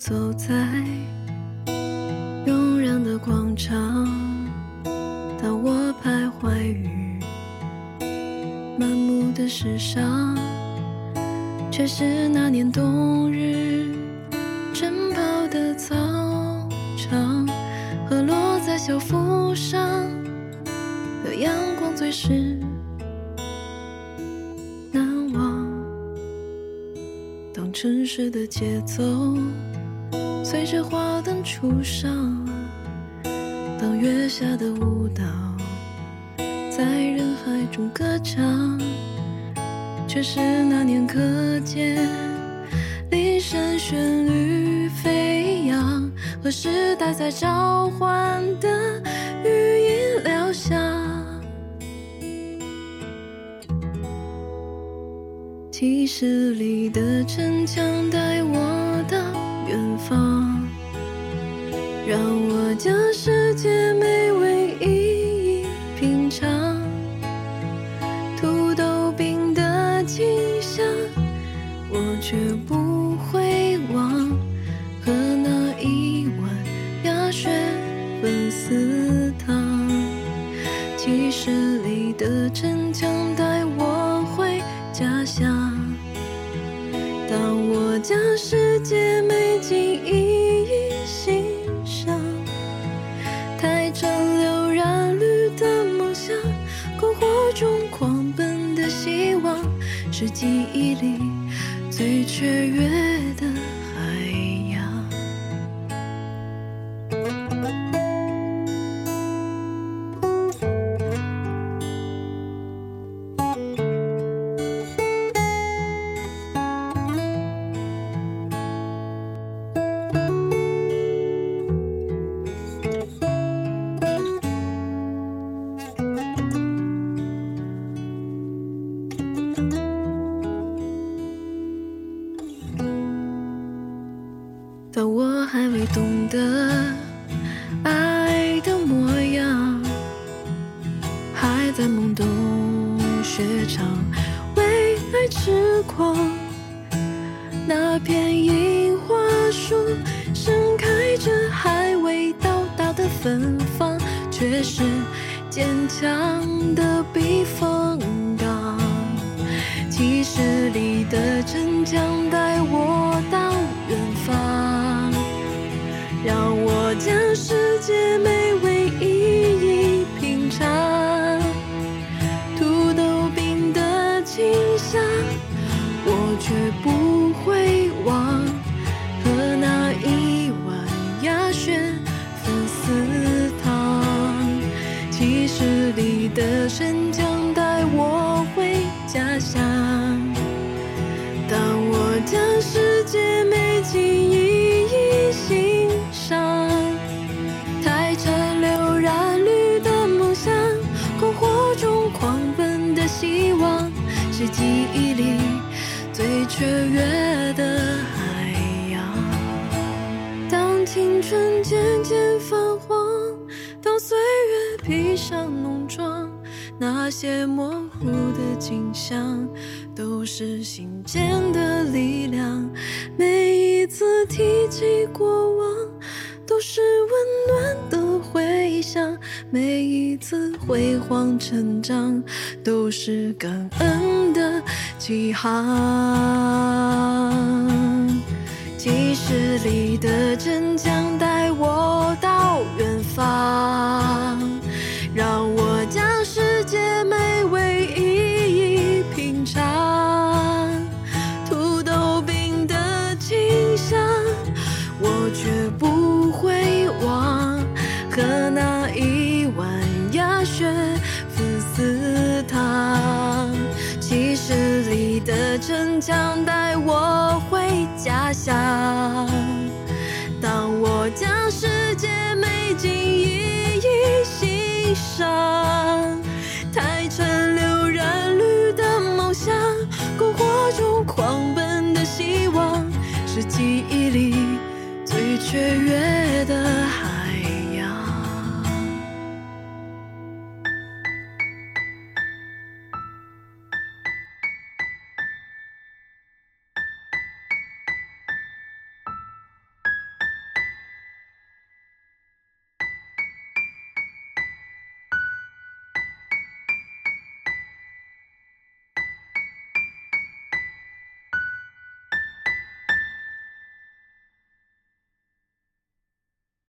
走在庸人的广场，当我徘徊于满目的世上，却是那年冬日晨跑的操场和落在校服上的阳光最是难忘。当城市的节奏随着花灯初上，当月下的舞蹈在人海中歌唱，却是那年课间铃声旋律飞扬，和时代在召唤的语音疗响。记事里的城墙带我却不会忘，和那一碗鸭血粉丝汤。七十里的城墙带我回家乡。当我将世界美景最雀跃。当我还未懂得爱的模样，还在懵懂学唱，为爱痴狂。那片樱花树盛开着还未到达的芬芳，却是坚强让我将希望，是记忆里最雀跃的海洋。当青春渐渐泛黄，当岁月披上浓妆，那些模糊的景象，都是心间的力量。每一次提起过往，都是温暖的回响。每一次辉煌成长，都是感恩的起航。几十里的城里的城墙带我回家乡。